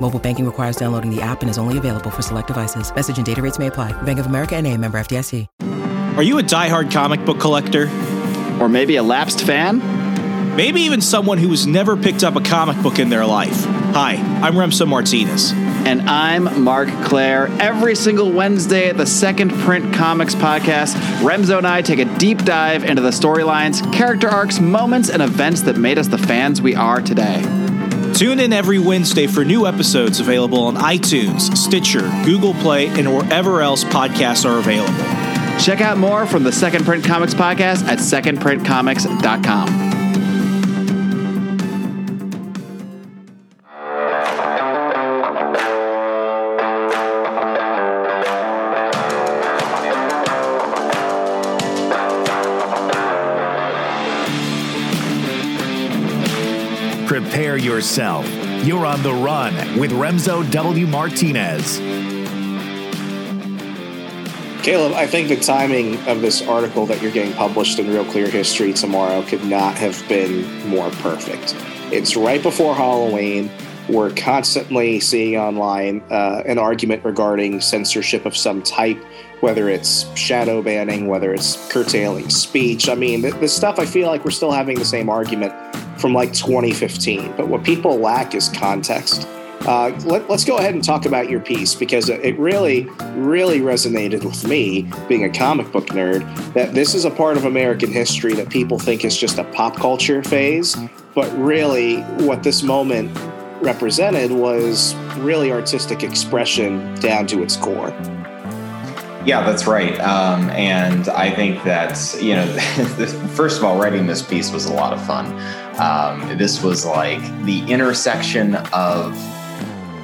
Mobile banking requires downloading the app and is only available for select devices. Message and data rates may apply. Bank of America and a member FDIC. Are you a diehard comic book collector? Or maybe a lapsed fan? Maybe even someone who has never picked up a comic book in their life. Hi, I'm Remso Martinez. And I'm Mark Claire. Every single Wednesday at the Second Print Comics podcast, Remso and I take a deep dive into the storylines, character arcs, moments, and events that made us the fans we are today. Tune in every Wednesday for new episodes available on iTunes, Stitcher, Google Play, and wherever else podcasts are available. Check out more from the Second Print Comics podcast at secondprintcomics.com. Prepare yourself. You're on the run with Remso W. Martinez. Caleb, I think the timing of this article that you're getting published in Real Clear History tomorrow could not have been more perfect. It's right before Halloween. We're constantly seeing online uh, an argument regarding censorship of some type, whether it's shadow banning, whether it's curtailing speech. I mean, the, the stuff I feel like we're still having the same argument from like 2015. But what people lack is context. Uh, let, us go ahead and talk about your piece because it really, really resonated with me, being a comic book nerd, that this is a part of American history that people think is just a pop culture phase. But really, what this moment represented was really artistic expression down to its core. Yeah, that's right. Um, and I think that, you know, first of all, writing this piece was a lot of fun. Um, this was like the intersection of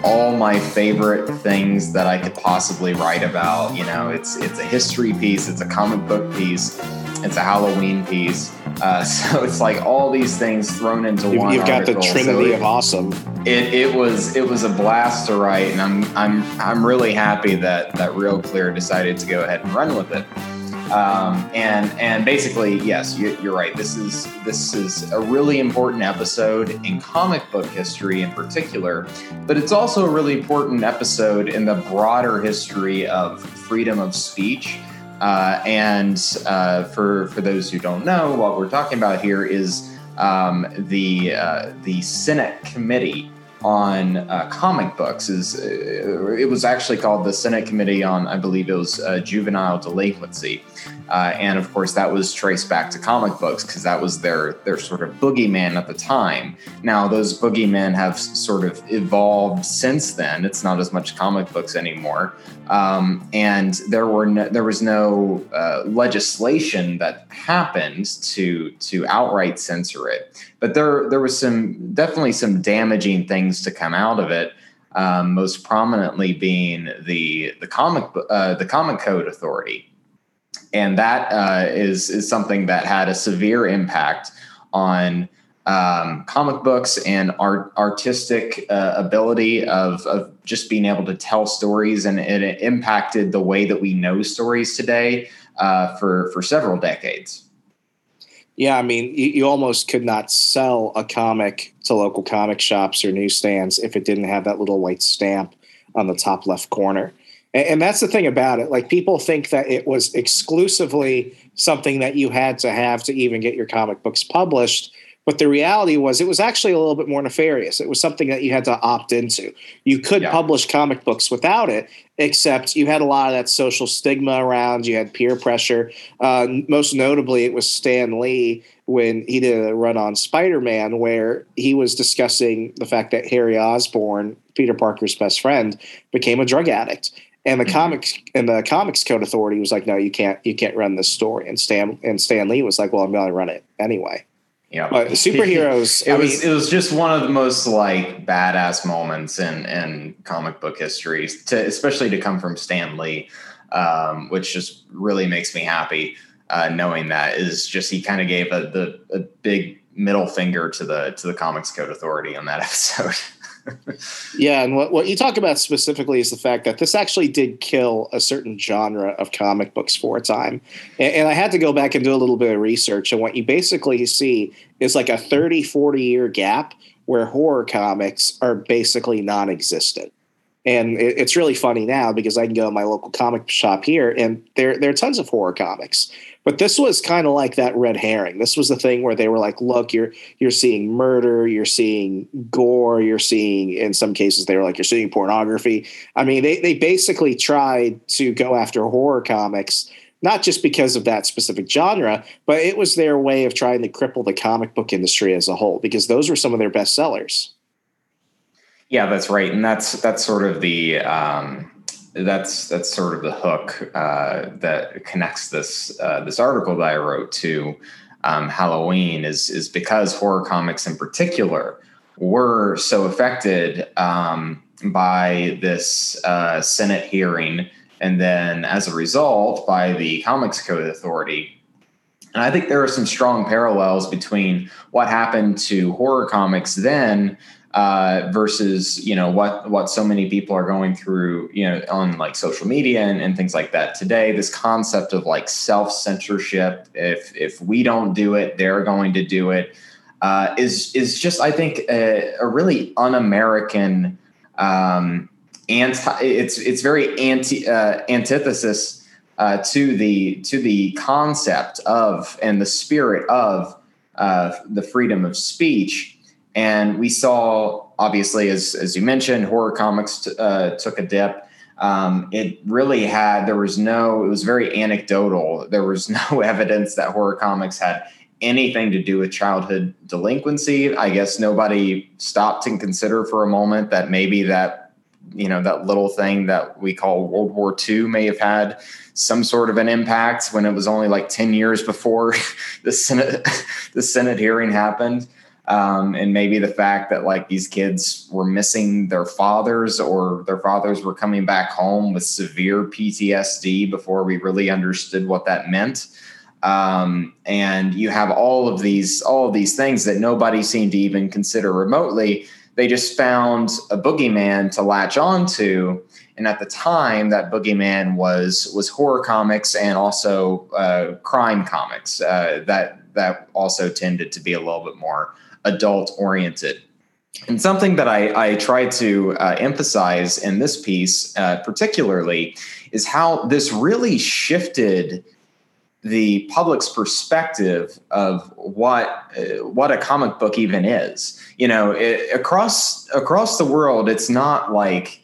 all my favorite things that I could possibly write about. You know, it's it's a history piece, it's a comic book piece, it's a Halloween piece. Uh, so it's like all these things thrown into you've, one. You've got article. the trinity so of awesome. It, it was it was a blast to write, and I'm I'm I'm really happy that that Real Clear decided to go ahead and run with it. Um, and and basically, yes, you, are right. This is this is a really important episode in comic book history in particular, but it's also a really important episode in the broader history of freedom of speech. Uh, and uh, for for those who don't know, what we're talking about here is um, the uh, the Senate committee on uh, comic books is uh, it was actually called the Senate Committee on I believe it was uh, juvenile delinquency, uh, and of course that was traced back to comic books because that was their their sort of boogeyman at the time. Now those boogeymen have sort of evolved since then. It's not as much comic books anymore, um, and there were no, there was no uh, legislation that happened to to outright censor it. But there there was some definitely some damaging things to come out of it. Um, most prominently being the the comic uh, the Comic Code Authority, and that uh, is is something that had a severe impact on um, comic books and art artistic uh, ability of, of just being able to tell stories and it impacted the way that we know stories today uh, for for several decades yeah i mean you, you, almost could not sell a comic to local comic shops or newsstands if it didn't have that little white stamp on the top left corner. And, and that's the thing about it. Like people think that it was exclusively something that you had to have to even get your comic books published But the reality was, it was actually a little bit more nefarious. It was something that you had to opt into. You could Yeah. publish comic books without it, except you had a lot of that social stigma around. You had peer pressure. Uh, most notably, it was Stan Lee when he did a run on Spider Man, where he was discussing the fact that Harry Osborn, Peter Parker's best friend, became a drug addict. And the comics and the Comics Code Authority was like, no, you can't, you can't run this story. And Stan and Stan Lee was like, well, I'm going to run it anyway. Yeah, But superheroes, it I was mean- it was just one of the most like badass moments in in comic book history, to, especially to come from Stan Lee, um, which just really makes me happy. Uh, knowing that is just he kind of gave a the a big middle finger to the to the Comics Code Authority on that episode. Yeah, and what, what you talk about specifically is the fact that this actually did kill a certain genre of comic books for a time. And, and I had to go back and do a little bit of research. And what you basically see is like a 30, 40 year gap where horror comics are basically non existent. And it, it's really funny now because I can go to my local comic shop here and there, there are tons of horror comics. But this was kind of like that red herring. This was the thing where they were like, look, you're you're seeing murder, you're seeing gore, you're seeing in some cases they were like you're seeing pornography. I mean, they they basically tried to go after horror comics not just because of that specific genre, but it was their way of trying to cripple the comic book industry as a whole because those were some of their best sellers. Yeah, that's right, and that's that's sort of the um, that's that's sort of the hook uh, that connects this uh, this article that I wrote to um, Halloween is is because horror comics in particular were so affected um, by this uh, Senate hearing, and then as a result by the Comics Code Authority. And I think there are some strong parallels between what happened to horror comics then uh, versus you know what what so many people are going through you know on like social media and, and things like that today. This concept of like self censorship if if we don't do it they're going to do it uh, is is just I think a, a really un-American um, anti it's it's very anti uh, antithesis uh, to the to the concept of and the spirit of uh, the freedom of speech. And we saw obviously as as you mentioned horror comics t- uh, took a dip. Um, it really had there was no it was very anecdotal. There was no evidence that horror comics had anything to do with childhood delinquency. I guess nobody stopped and consider for a moment that maybe that you know that little thing that we call world war ii may have had some sort of an impact when it was only like 10 years before the senate the senate hearing happened um, and maybe the fact that like these kids were missing their fathers or their fathers were coming back home with severe PTSD before we really understood what that meant. Um, and you have all of these all of these things that nobody seemed to even consider remotely. They just found a boogeyman to latch onto. And at the time, that boogeyman was was horror comics and also uh, crime comics. Uh, that that also tended to be a little bit more adult oriented. And something that I, I try to uh, emphasize in this piece, uh, particularly, is how this really shifted the public's perspective of what uh, what a comic book even is. You know, it, across across the world, it's not like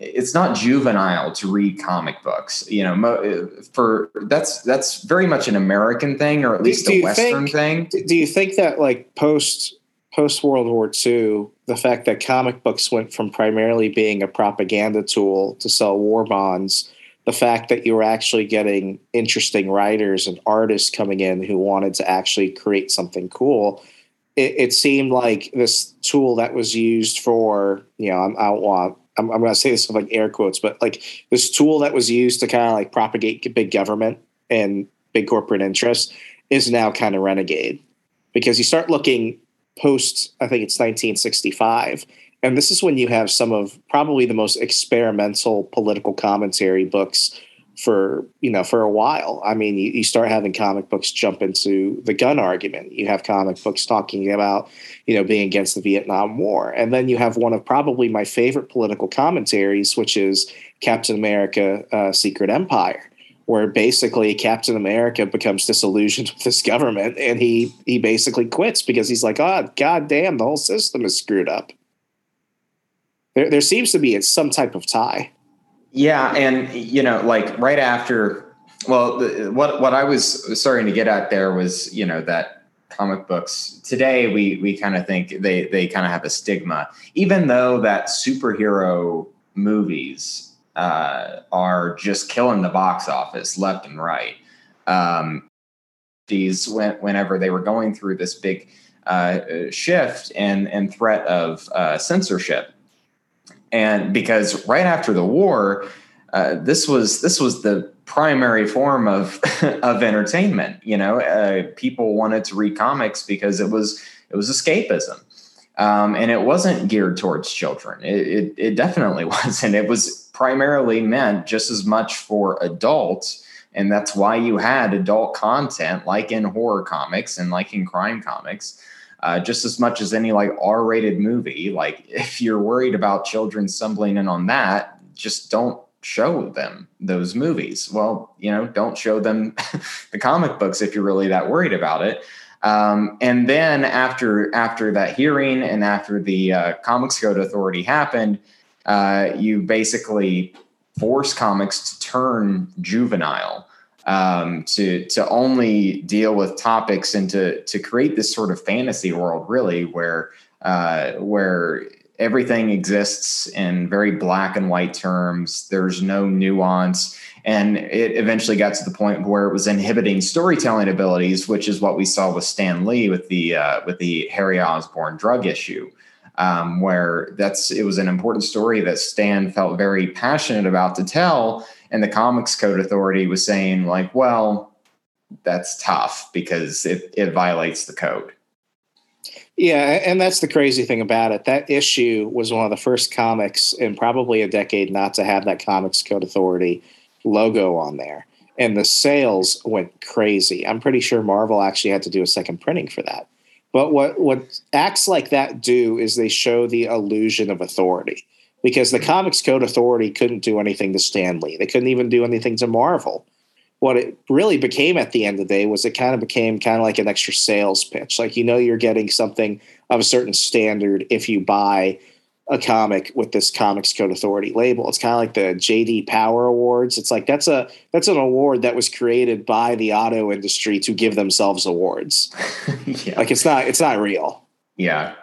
it's not juvenile to read comic books. You know, mo- for that's that's very much an American thing, or at least Do a Western think- thing. Do you think that like post post World War II, the fact that comic books went from primarily being a propaganda tool to sell war bonds, the fact that you were actually getting interesting writers and artists coming in who wanted to actually create something cool, it, it seemed like this tool that was used for you know I'm, I don't want I'm, I'm going to say this with like air quotes, but like this tool that was used to kind of like propagate big government and big corporate interests is now kind of renegade. Because you start looking post I think it's 1965 and this is when you have some of probably the most experimental political commentary books for you know for a while i mean you, you start having comic books jump into the gun argument you have comic books talking about you know being against the vietnam war and then you have one of probably my favorite political commentaries which is captain america uh, secret empire where basically Captain America becomes disillusioned with his government and he he basically quits because he's like, oh god damn, the whole system is screwed up. There there seems to be some type of tie. Yeah, and you know, like right after well, the, what what I was starting to get at there was, you know, that comic books today we we kind of think they they kind of have a stigma, even though that superhero movies uh, are just killing the box office left and right. Um, these went whenever they were going through this big uh, shift and and threat of uh, censorship, and because right after the war, uh, this was this was the primary form of of entertainment. You know, uh, people wanted to read comics because it was it was escapism, um, and it wasn't geared towards children. It, it, it definitely wasn't. It was primarily meant just as much for adults, and that's why you had adult content like in horror comics and like in crime comics. Uh, just as much as any like R-rated movie. Like if you're worried about children stumbling in on that, just don't show them those movies. Well, you know, don't show them the comic books if you're really that worried about it. Um, and then after after that hearing and after the uh, Comics Code Authority happened, uh, you basically force comics to turn juvenile um, to to only deal with topics and to to create this sort of fantasy world, really, where uh, where everything exists in very black and white terms. There's no nuance. And it eventually got to the point where it was inhibiting storytelling abilities, which is what we saw with Stan Lee with the uh, with the Harry Osborn drug issue, um, where that's it was an important story that Stan felt very passionate about to tell, and the Comics Code Authority was saying like, well, that's tough because it it violates the code. Yeah, and that's the crazy thing about it. That issue was one of the first comics in probably a decade not to have that Comics Code Authority logo on there. And the sales went crazy. I'm pretty sure Marvel actually had to do a second printing for that. But what, what acts like that do is they show the illusion of authority because the Comics Code Authority couldn't do anything to Stan Lee. They couldn't even do anything to Marvel what it really became at the end of the day was it kind of became kind of like an extra sales pitch. Like you know you're getting something of a certain standard if you buy a comic with this Comics Code Authority label. It's kind of like the JD Power Awards. It's like that's a that's an award that was created by the auto industry to give themselves awards. yeah. Like it's not it's not real. Yeah.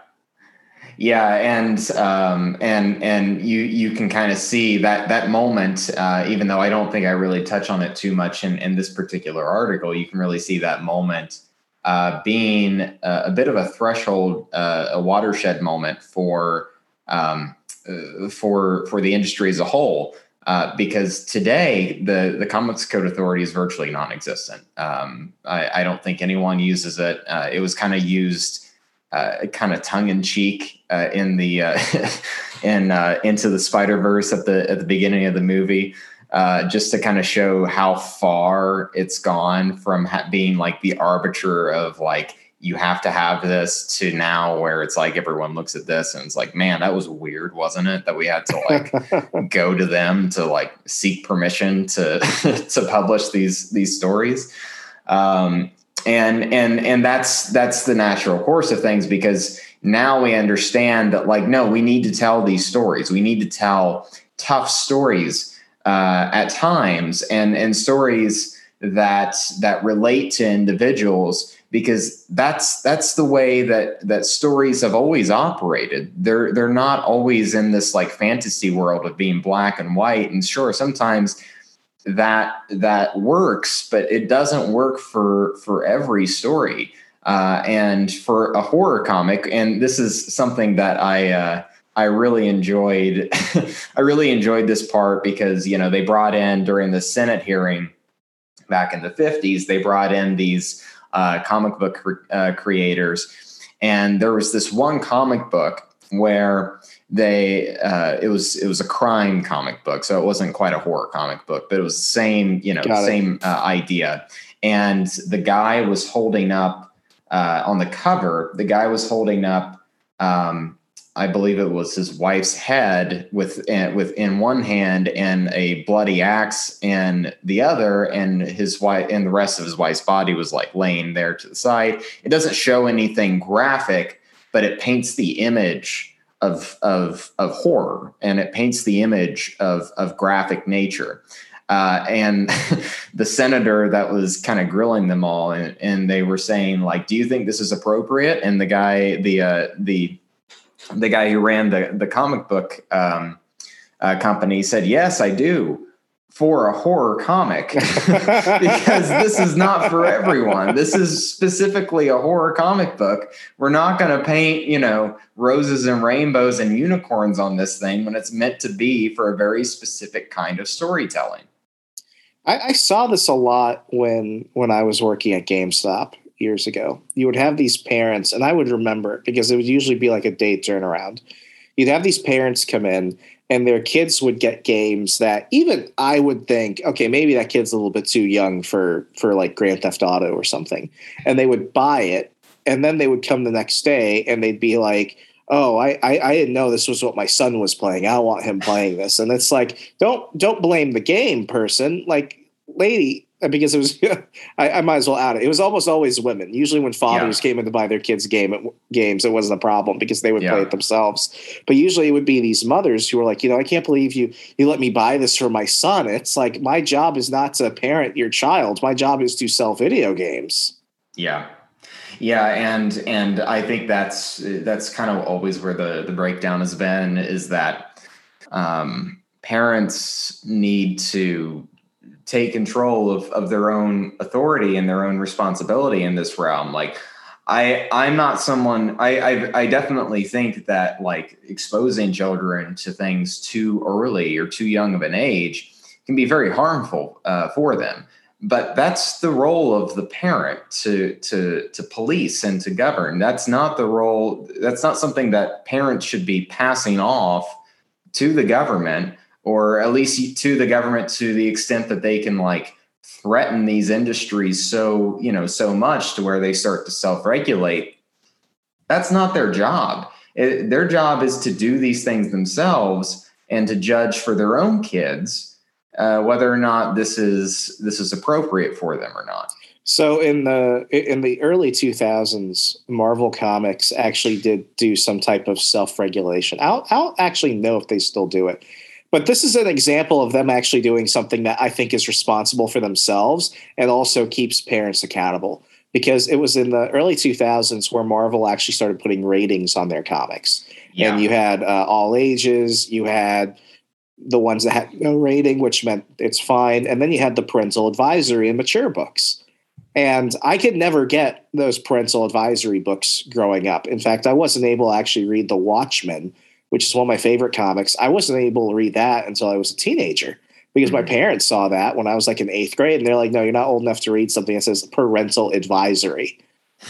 Yeah, and um, and and you you can kind of see that that moment, uh, even though I don't think I really touch on it too much in in this particular article. You can really see that moment uh, being a, a, bit of a threshold, uh, a watershed moment for um, uh, for for the industry as a whole. Uh, because today the the Comics Code Authority is virtually non-existent. Um, I, I, don't think anyone uses it. Uh, it was kind of used uh, kind of tongue in cheek uh, in the uh, in uh, into the Spider Verse at the at the beginning of the movie, uh, just to kind of show how far it's gone from ha- being like the arbiter of like you have to have this to now where it's like everyone looks at this and it's like man that was weird wasn't it that we had to like go to them to like seek permission to to publish these these stories? Um, and and and that's that's the natural course of things because now we understand that like no we need to tell these stories. We need to tell tough stories uh, at times and and stories that that relate to individuals because that's that's the way that that stories have always operated. They're they're not always in this like fantasy world of being black and white. And sure sometimes that that works, but it doesn't work for for every story. Uh, and for a horror comic, and this is something that I uh, I really enjoyed. I really enjoyed this part because you know they brought in during the Senate hearing back in the fifties. They brought in these uh, comic book cre- uh, creators, and there was this one comic book where they uh, it was it was a crime comic book, so it wasn't quite a horror comic book, but it was the same you know Got same uh, idea. And the guy was holding up uh, on the cover. The guy was holding up um, I believe it was his wife's head with uh, with in one hand and a bloody axe in the other, and his wife and the rest of his wife's body was like laying there to the side. It doesn't show anything graphic, but it paints the image of of of horror and it paints the image of of graphic nature. Uh, and the senator that was kind of grilling them all, and, and, they were saying like, "Do you think this is appropriate?" And the guy, the uh, the the guy who ran the the comic book um, uh, company said, "Yes, I do." For a horror comic, because this is not for everyone. This is specifically a horror comic book. We're not going to paint, you know, roses and rainbows and unicorns on this thing when it's meant to be for a very specific kind of storytelling. I, I saw this a lot when when I was working at GameStop years ago. You would have these parents, and I would remember because it would usually be like a day turnaround. You'd have these parents come in and their kids would get games that even I would think, okay, maybe that kid's a little bit too young for for like Grand Theft Auto or something. And they would buy it and then they would come the next day and they'd be like, oh I, I, I didn't know this was what my son was playing. I want him playing this. And it's like don't don't blame the game person. Like lady because it was I, I, might as well add it. It was almost always women. Usually when fathers yeah. came in to buy their kids game games it wasn't a problem because they would yeah. play it themselves. But usually it would be these mothers who were like you know i can't believe you you let me buy this for my son. It's like my job is not to parent your child. My job is to sell video games. Yeah. Yeah, and and I think that's that's kind of always where the the breakdown has been is that um, parents need to take control of of their own authority and their own responsibility in this realm. Like I I'm not someone I I, I definitely think that like exposing children to things too early or too young of an age can be very harmful uh, for them but that's the role of the parent to to to police and to govern that's not the role that's not something that parents should be passing off to the government or at least to the government to the extent that they can like threaten these industries so you know so much to where they start to self-regulate that's not their job it, their job is to do these things themselves and to judge for their own kids uh, whether or not this is this is appropriate for them or not. So in the in the early 2000s, Marvel Comics actually did do some type of self-regulation. I don't, I don't actually know if they still do it, but this is an example of them actually doing something that I think is responsible for themselves and also keeps parents accountable. Because it was in the early 2000s where Marvel actually started putting ratings on their comics, yeah. and you had uh, all ages, you had the ones that had no rating, which meant it's fine. And then you had the parental advisory and mature books. And I could never get those parental advisory books growing up. In fact, I wasn't able to actually read The Watchmen, which is one of my favorite comics. I wasn't able to read that until I was a teenager because my mm-hmm. parents saw that when I was like in eighth grade. And they're like, no, you're not old enough to read something that says parental advisory.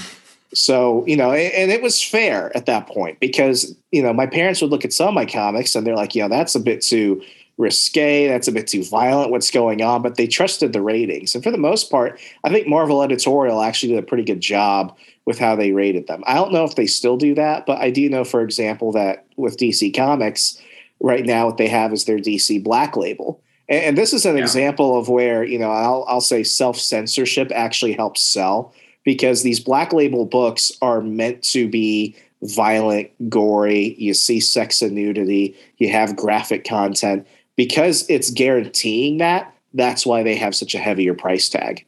So, you know, and it was fair at that point because, you know, my parents would look at some of my comics and they're like, you know, that's a bit too risque, that's a bit too violent, what's going on, but they trusted the ratings. And for the most part, I think Marvel Editorial actually did a pretty good job with how they rated them. I don't know if they still do that, but I do know, for example, that with DC Comics, right now what they have is their DC Black Label. And, this is an yeah. example of where, you know, I'll, I'll say self censorship actually helps sell because these black label books are meant to be violent, gory. You see sex and nudity, you have graphic content. Because it's guaranteeing that, that's why they have such a heavier price tag.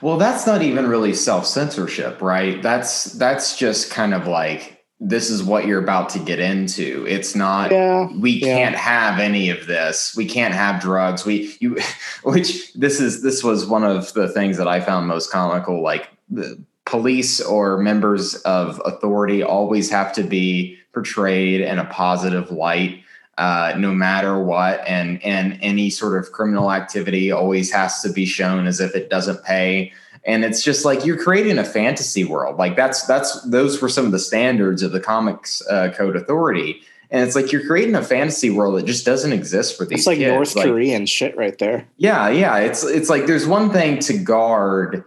Well, that's not even really self censorship, right? That's that's just kind of like this is what you're about to get into. It's not yeah, we yeah. can't have any of this. We can't have drugs. We you which this is this was one of the things that I found most comical like the police or members of authority always have to be portrayed in a positive light uh, no matter what and and any sort of criminal activity always has to be shown as if it doesn't pay. And it's just like you're creating a fantasy world. Like that's that's those were some of the standards of the comics uh, code authority. And it's like you're creating a fantasy world that just doesn't exist for these it's like kids. north like, korean shit right there. Yeah yeah. It's it's like there's one thing to guard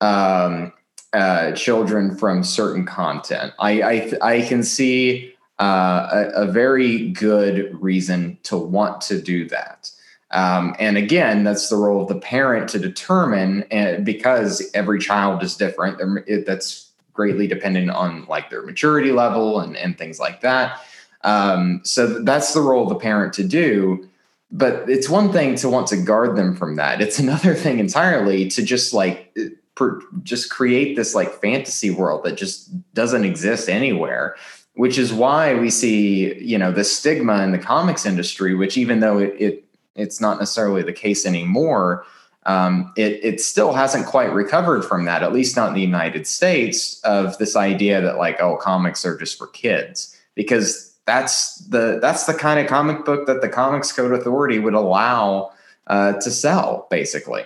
um, uh, children from certain content. I I, I can see uh, a, a, very good reason to want to do that. Um, and again, that's the role of the parent to determine, and because every child is different, it, that's greatly dependent on like their maturity level and, and things like that. Um, so that's the role of the parent to do. But it's one thing to want to guard them from that. It's another thing entirely to just like per, just create this like fantasy world that just doesn't exist anywhere which is why we see you know the stigma in the comics industry which even though it, it it's not necessarily the case anymore um, it, it still hasn't quite recovered from that at least not in the united states of this idea that like oh comics are just for kids. Because that's the that's the kind of comic book that the comics code authority would allow uh, to sell basically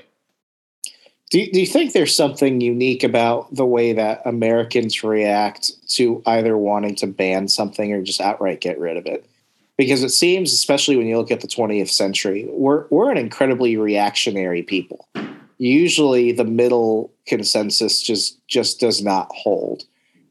do, do you think there's something unique about the way that Americans react to either wanting to ban something or just outright get rid of it? Because it seems, especially when you look at the 20th century, we're we're an incredibly reactionary people. Usually, the middle consensus just just does not hold.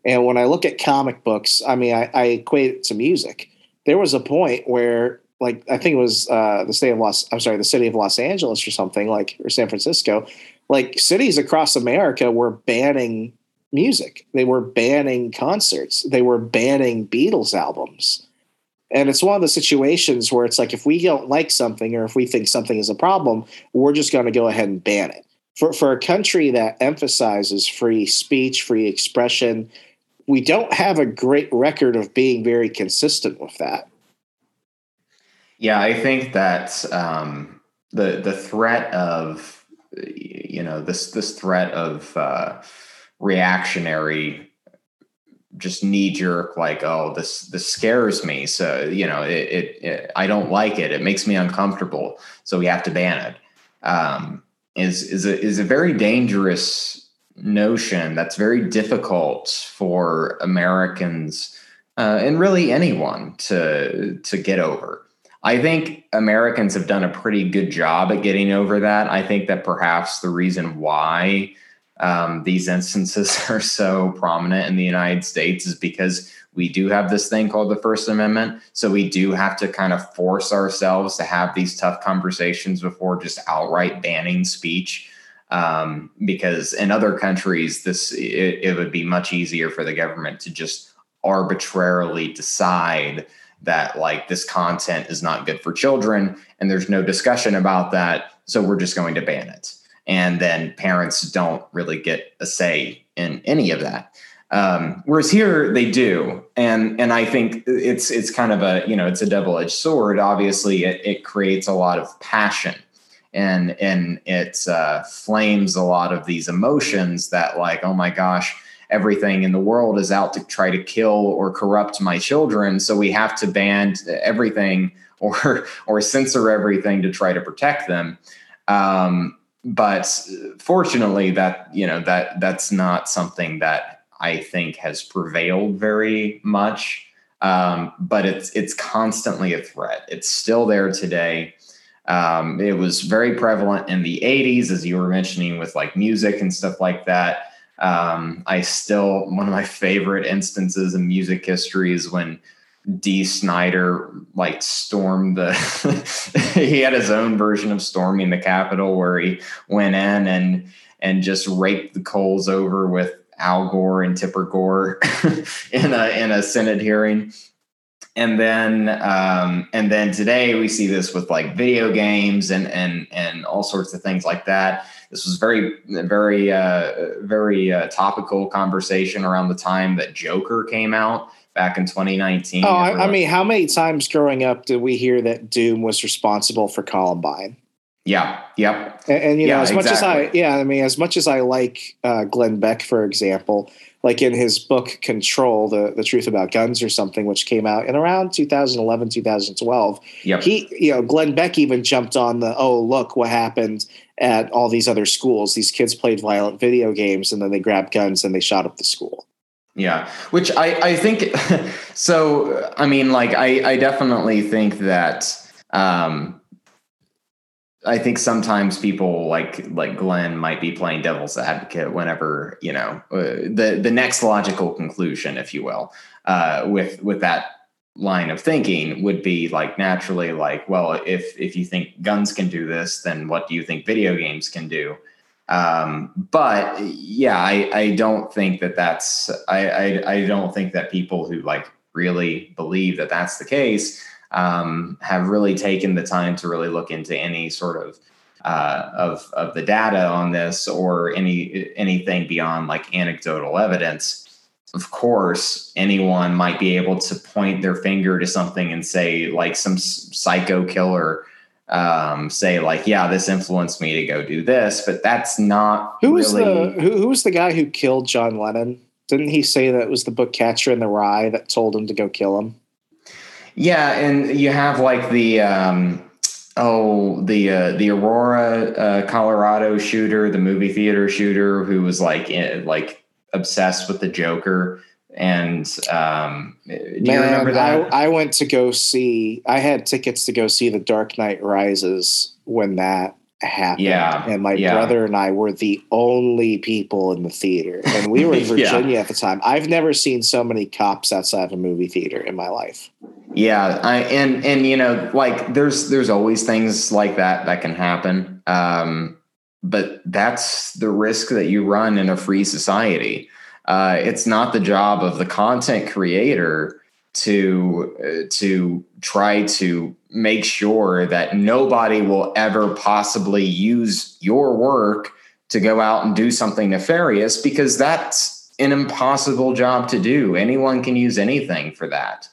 And when I look at comic books, I mean, I, I equate it to music. There was a point where, like, I think it was uh, the state of Los, I'm sorry, the city of Los Angeles or something, like, or San Francisco, like cities across America were banning music. They were banning concerts. They were banning Beatles albums. And it's one of the situations where it's like if we don't like something or if we think something is a problem, we're just going to go ahead and ban it. For for a country that emphasizes free speech, free expression, we don't have a great record of being very consistent with that. Yeah, I think that um, the the threat of you know this this threat of uh, reactionary just knee jerk like oh this this scares me. So you know it, it, it, i don't like it. It makes me uncomfortable. So we have to ban it. Um, is is a, is a very dangerous notion that's very difficult for americans uh, and really anyone to to get over I think Americans have done a pretty good job at getting over that. I think that perhaps the reason why um, these instances are so prominent in the United States is because we do have this thing called the First Amendment. So we do have to kind of force ourselves to have these tough conversations before just outright banning speech. Um, because in other countries, this it, it would be much easier for the government to just arbitrarily decide that like this content is not good for children and there's no discussion about that so we're just going to ban it. And then parents don't really get a say in any of that. Um, whereas here they do and and i think it's it's kind of a you know it's a double-edged sword. Obviously it, it creates a lot of passion and and it uh, flames a lot of these emotions that like oh my gosh everything in the world is out to try to kill or corrupt my children. So we have to ban everything or or censor everything to try to protect them. Um, but fortunately, that you know that that's not something that I think has prevailed very much. Um, but it's it's constantly a threat. It's still there today. Um, it was very prevalent in the 80s, as you were mentioning, with like music and stuff like that. Um, I still one of my favorite instances in music history is when Dee Snider like stormed the he had his own version of storming the Capitol where he went in and and just raked the coals over with Al Gore and Tipper Gore in a in a Senate hearing. And then um, and then today we see this with like video games and and and all sorts of things like that this was very, very, uh, very uh, topical conversation around the time that Joker came out back in 2019. Oh, I, I mean, how many times growing up did we hear that Doom was responsible for Columbine? Yeah. Yep. And, and you know, as exactly. much as I, yeah, I mean, as much as I like uh, Glenn Beck, for example, like in his book Control, the the truth about guns or something, which came out in around 2011, 2012. Yep. He, you know, Glenn Beck even jumped on the oh look what happened at all these other schools. These kids played violent video games and then they grabbed guns and they shot up the school. Yeah, which I I think so. I mean, like I I definitely think that. Um, I think sometimes people like like Glenn might be playing devil's advocate whenever you know uh, the the next logical conclusion, if you will, uh, with with that line of thinking would be like naturally like, well, if if you think guns can do this, then what do you think video games can do? Um, but yeah, I, I don't think that that's I, I I don't think that people who like really believe that that's the case um, have really taken the time to really look into any sort of uh, of of the data on this or any anything beyond like anecdotal evidence. Of course, anyone might be able to point their finger to something and say like some psycho killer um, say like, yeah, this influenced me to go do this, but that's not who was really... the who, who was the guy who killed John Lennon? Didn't he say that it was the book Catcher in the Rye that told him to go kill him? Yeah, and you have like the um, oh the uh, the Aurora, uh, Colorado shooter, the movie theater shooter, who was like in, like obsessed with the Joker. And um, do Man, you remember that? I, I went to go see. I had tickets to go see The Dark Knight Rises when that happened. Yeah, and my yeah. brother and I were the only people in the theater, and we were in Yeah. Virginia at the time. I've never seen so many cops outside of a movie theater in my life. Yeah, I and and you know, like there's there's always things like that that can happen. Um, but that's the risk that you run in a free society. Uh, it's not the job of the content creator to uh, to try to make sure that nobody will ever possibly use your work to go out and do something nefarious because that's an impossible job to do. Anyone can use anything for that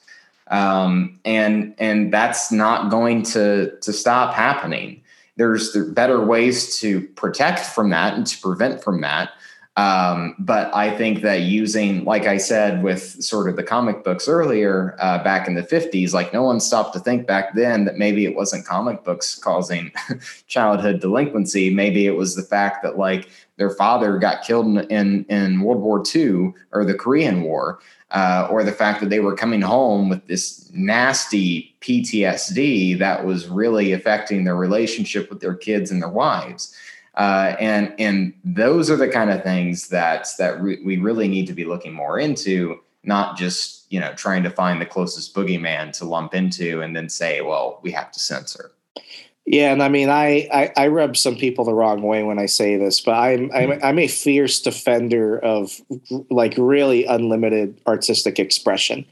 um, and and that's not going to to stop happening. There's there better ways to protect from that and to prevent from that. Um, but I think that using, like I said, with sort of the comic books earlier uh, back in the 50s, like no one stopped to think back then that maybe it wasn't comic books causing childhood delinquency. Maybe it was the fact that like their father got killed in, in, in World War II or the Korean War uh, or the fact that they were coming home with this nasty PTSD that was really affecting their relationship with their kids and their wives. Uh, and and those are the kind of things that that re- we really need to be looking more into, not just you know trying to find the closest boogeyman to lump into and then say, well, we have to censor. Yeah, and I mean, I, I I rub some people the wrong way when I say this, but I'm I'm, I'm a fierce defender of like really unlimited artistic expression.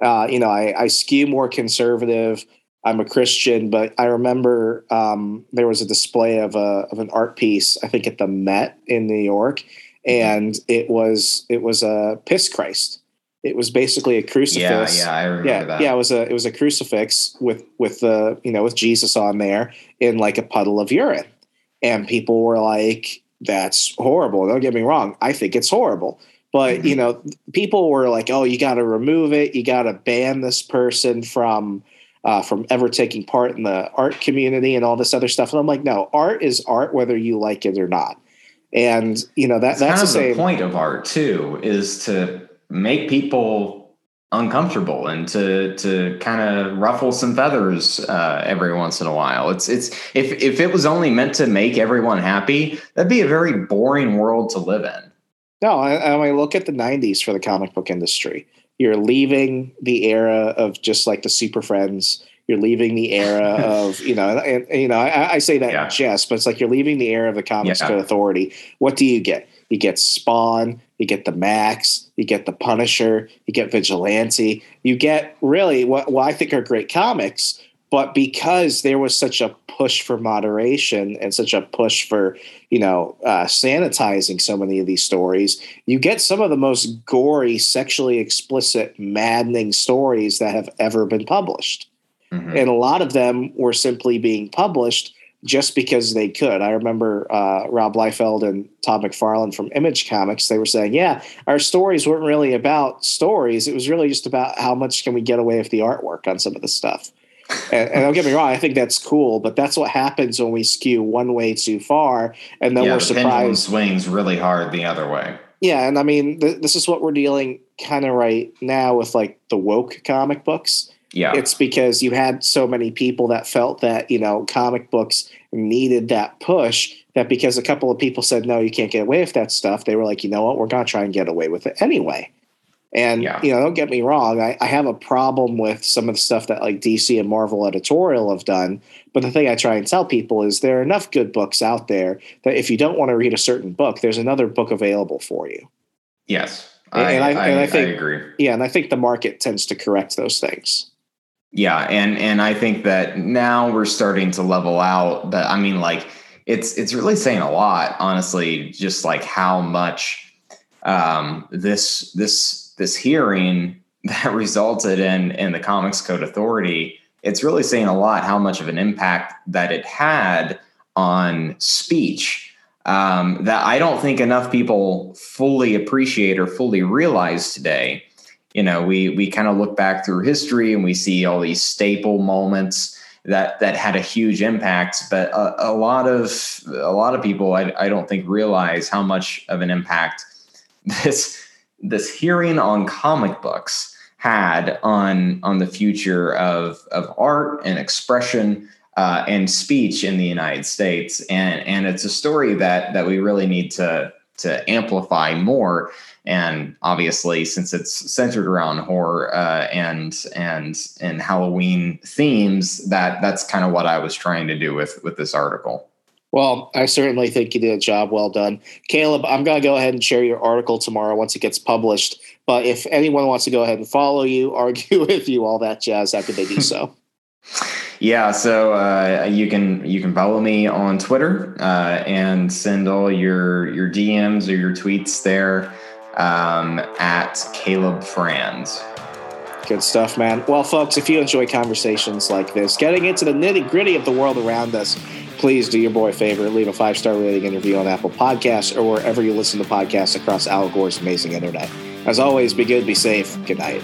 Uh, you know, I, I skew more conservative. I'm a Christian, but I remember um, there was a display of a of an art piece, I think at the Met in New York, and it was it was a piss Christ. It was basically a crucifix. Yeah, yeah, I remember yeah, that. yeah. It was a it was a crucifix with with the you know with Jesus on there in like a puddle of urine, and people were like, "That's horrible." Don't get me wrong. I think it's horrible. But you know, people were like, "Oh, you got to remove it. You got to ban this person from uh, from ever taking part in the art community and all this other stuff." And I'm like, "No, art is art, whether you like it or not." And you know that It's that's kind the of same. the point of art too, is to make people uncomfortable and to to kind of ruffle some feathers uh, every once in a while. It's it's if if it was only meant to make everyone happy, that'd be a very boring world to live in. No, I, I mean, look at the '90s for the comic book industry. You're leaving the era of just like the Super Friends. You're leaving the era of you know, and, and, you know, I, I say that Yeah. in jest, but it's like you're leaving the era of the Comics Yeah. Code Authority. What do you get? You get Spawn. You get the Max. You get the Punisher. You get Vigilante. You get really what, what I think are great comics. But because there was such a push for moderation and such a push for you know uh, sanitizing so many of these stories, you get some of the most gory, sexually explicit, maddening stories that have ever been published. Mhm. And a lot of them were simply being published just because they could. I remember uh, Rob Liefeld and Todd McFarlane from Image Comics. They were saying, "Yeah, our stories weren't really about stories. It was really just about how much can we get away with the artwork on some of the stuff." and, and don't get me wrong, I think that's cool, but that's what happens when we skew one way too far, and then yeah, we're surprised. swings really hard the other way. Yeah, and I mean, th- this is what we're dealing kind of right now with like the woke comic books. Yeah, It's because you had so many people that felt that, you know, comic books needed that push that because a couple of people said, no, you can't get away with that stuff, they were like, you know what, we're going to try and get away with it anyway. And Yeah. you know, don't get me wrong, I, I have a problem with some of the stuff that like DC and Marvel editorial have done. But the thing I try and tell people is there are enough good books out there that if you don't want to read a certain book, there's another book available for you. Yes. And I, I- and I I agree. Yeah, and I think the market tends to correct those things. Yeah, and and I think that now we're starting to level out. But I mean, like it's it's really saying a lot, honestly. Just like how much um, this this this hearing that resulted in in the Comics Code Authority. It's really saying a lot how much of an impact that it had on speech um, that I don't think enough people fully appreciate or fully realize today you know we we kind of look back through history and we see all these staple moments that that had a huge impact. But a, a lot of a lot of people I, I don't think realize how much of an impact this this hearing on comic books had on on the future of of art and expression uh, and speech in the United States. And and it's a story that that we really need to to amplify more and obviously since it's centered around horror uh, and and and Halloween themes, that that's kind of what I was trying to do with with this article. Well, I certainly think you did a job well done. Caleb, I'm going to go ahead and share your article tomorrow once it gets published. But if anyone wants to go ahead and follow you, argue with you, all that jazz, how could they do so? Yeah, so uh, you can you can follow me on Twitter uh, and send all your your DMs or your tweets there um, at Caleb Franz. Good stuff, man. Well, folks, if you enjoy conversations like this, getting into the nitty gritty of the world around us, please do your boy a favor, leave a five star rating interview on Apple Podcasts or wherever you listen to podcasts across Al Gore's amazing internet. As always, be good, be safe. Good night.